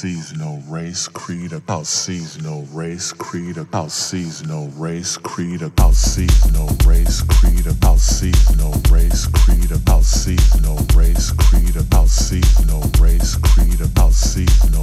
sees no race creed about sees no race creed about sees no race creed about sees no race creed about sees no race creed about sees no race creed about sees no race creed about sees no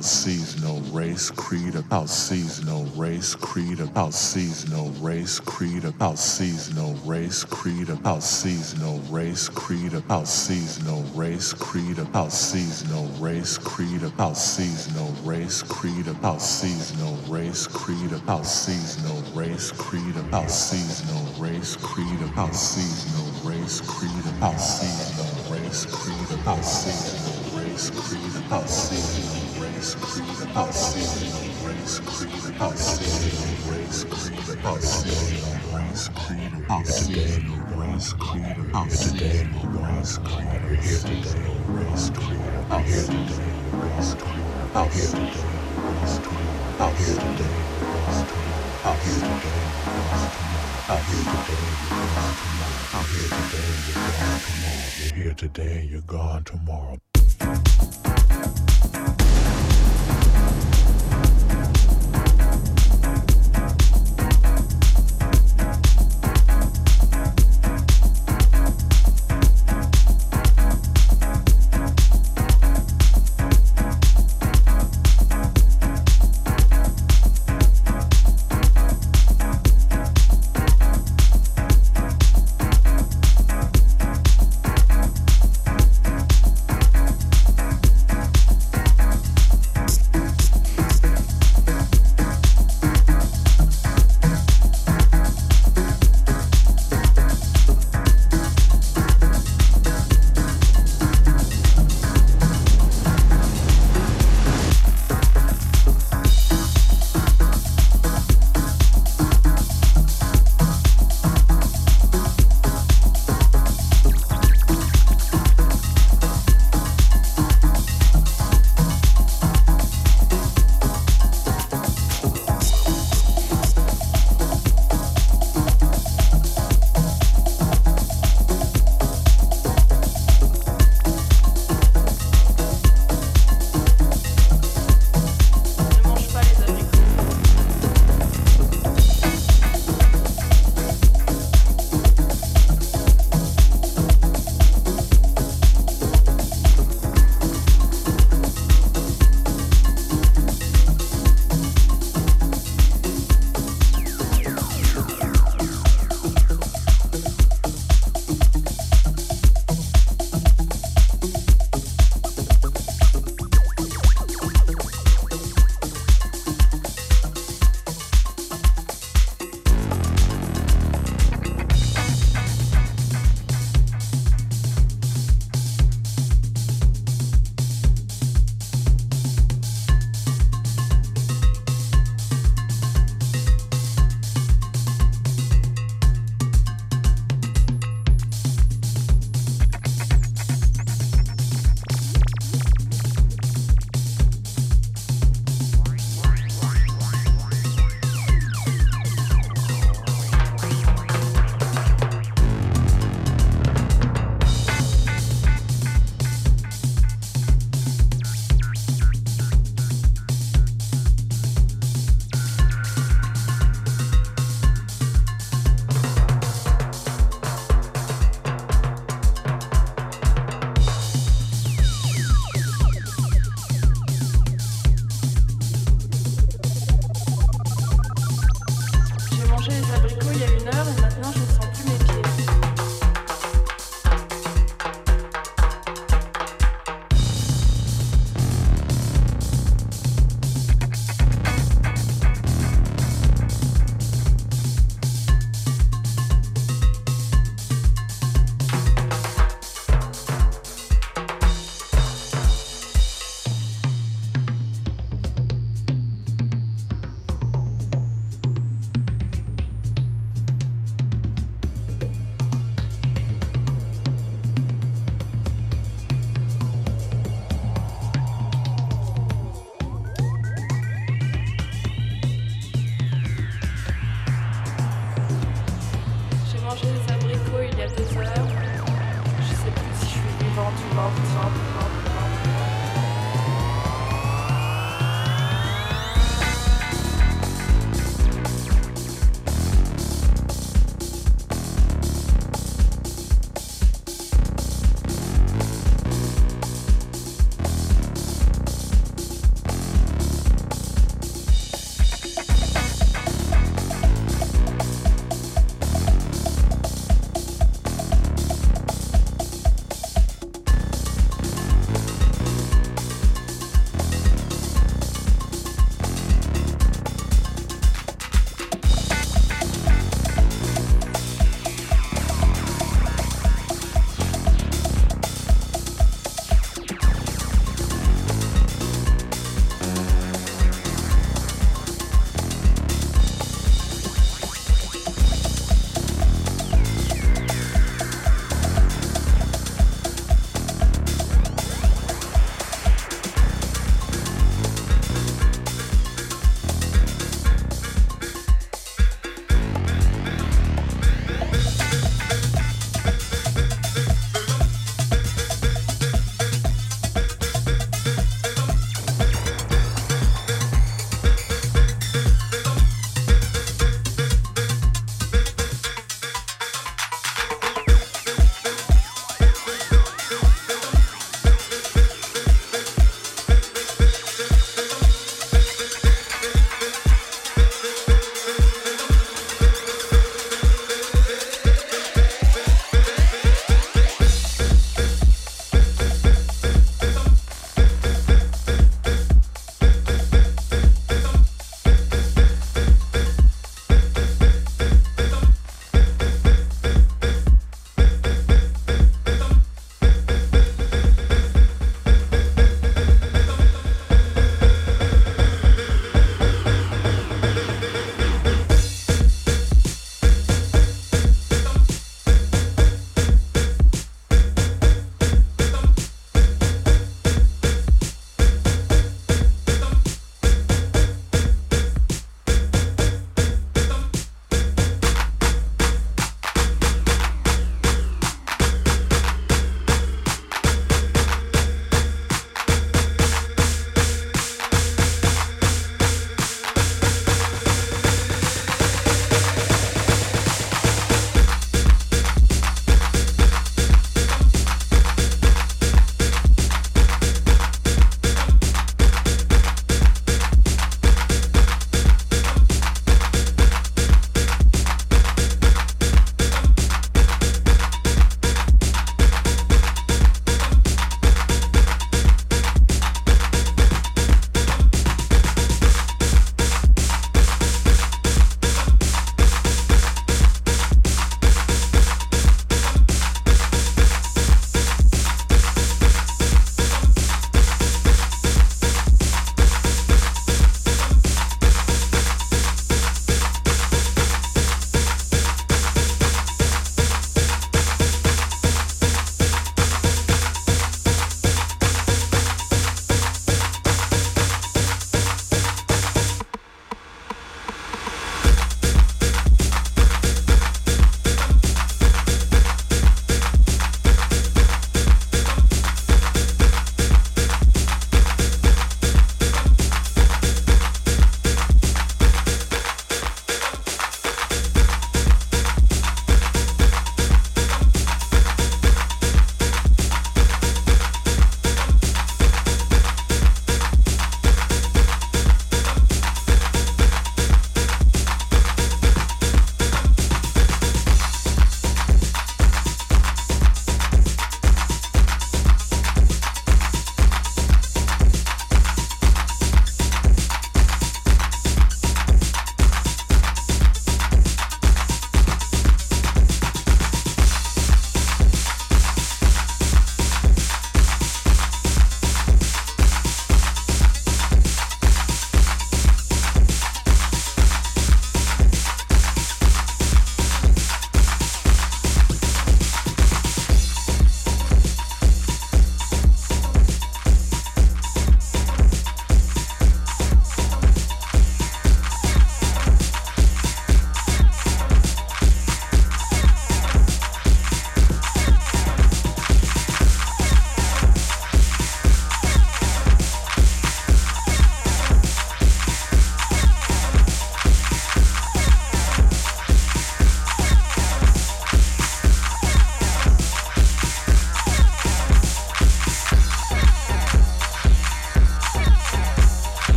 creed about seasonal race, creed about no race, creed about no race, creed about no race, creed about no race, creed about no race, creed about no race, creed about seasonal race, creed about seasonal race, creed about seasonal race, creed about seasonal race, creed about seasonal race, creed about seasonal race, creed about seasonal race, creed about seasonal race, creed about seasonal race, creed about seasonal race, creed about seasonal race, creed about seasonal race, creed about seasonal race, creed about seasonal race, creed about seasonal race, creed about seasonal race, creed about seasonal race, creed about seasonal You're here today, you're gone tomorrow.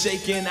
Shaking,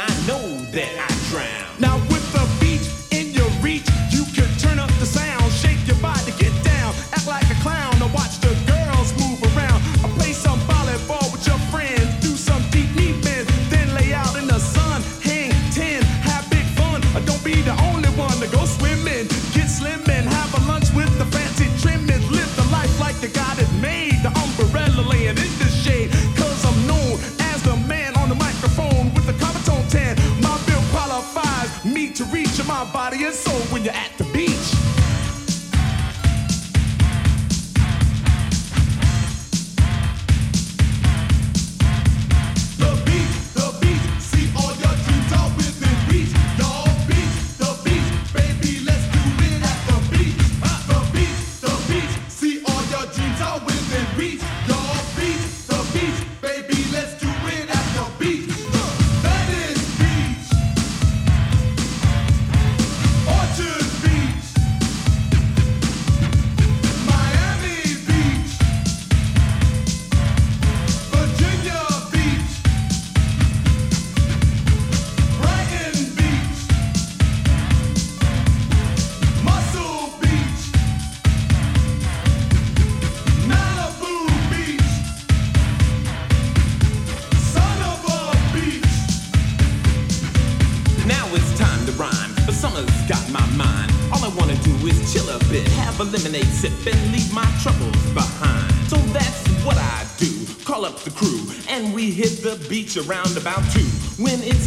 beach around about two. When it's